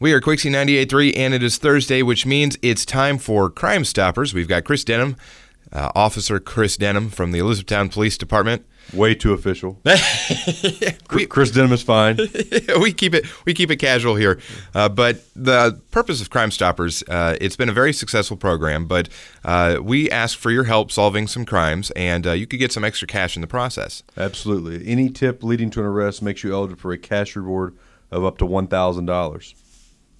We are Quixie 98.3, and it is Thursday, which means it's time for Crime Stoppers. We've got Chris Denham, uh, Officer Chris Denham from the Elizabethtown Police Department. Way too official. We- Chris Denham is fine. we keep it we keep it casual here, uh, but the purpose of Crime Stoppers uh, it's been a very successful program. But uh, we ask for your help solving some crimes, and uh, you could get some extra cash in the process. Absolutely. Any tip leading to an arrest makes you eligible for a cash reward of up to one thousand dollars.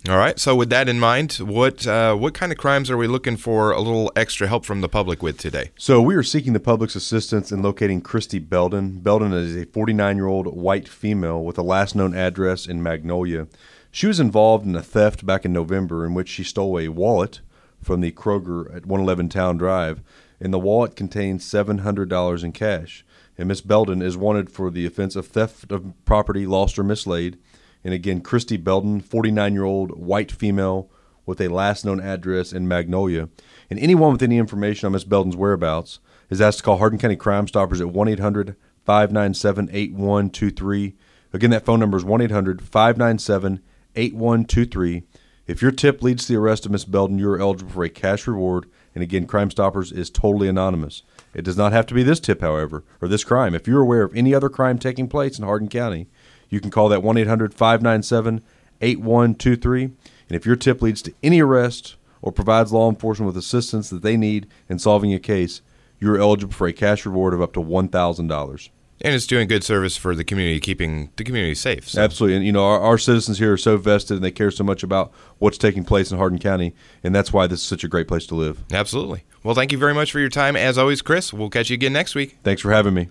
All right. So with that in mind, what uh, what kind of crimes are we looking for a little extra help from the public with today? So we are seeking the public's assistance in locating Christy Belden. Belden is a 49-year-old white female with a last known address in Magnolia. She was involved in a theft back in November in which she stole a wallet from the Kroger at 111 Town Drive, and the wallet contained $700 in cash. And Miss Belden is wanted for the offense of theft of property lost or mislaid. And again, Christy Belden, 49-year-old white female with a last known address in Magnolia. And anyone with any information on Miss Belden's whereabouts is asked to call Hardin County Crime Stoppers at 1 800 597 8123. Again, that phone number is 1 800 597 8123. If your tip leads to the arrest of Miss Belden, you are eligible for a cash reward. And again, Crime Stoppers is totally anonymous. It does not have to be this tip, however, or this crime. If you're aware of any other crime taking place in Hardin County, you can call that 1 800 597 8123. And if your tip leads to any arrest or provides law enforcement with assistance that they need in solving a case, you're eligible for a cash reward of up to $1,000. And it's doing good service for the community, keeping the community safe. So. Absolutely. And, you know, our, our citizens here are so vested and they care so much about what's taking place in Hardin County. And that's why this is such a great place to live. Absolutely. Well, thank you very much for your time. As always, Chris, we'll catch you again next week. Thanks for having me.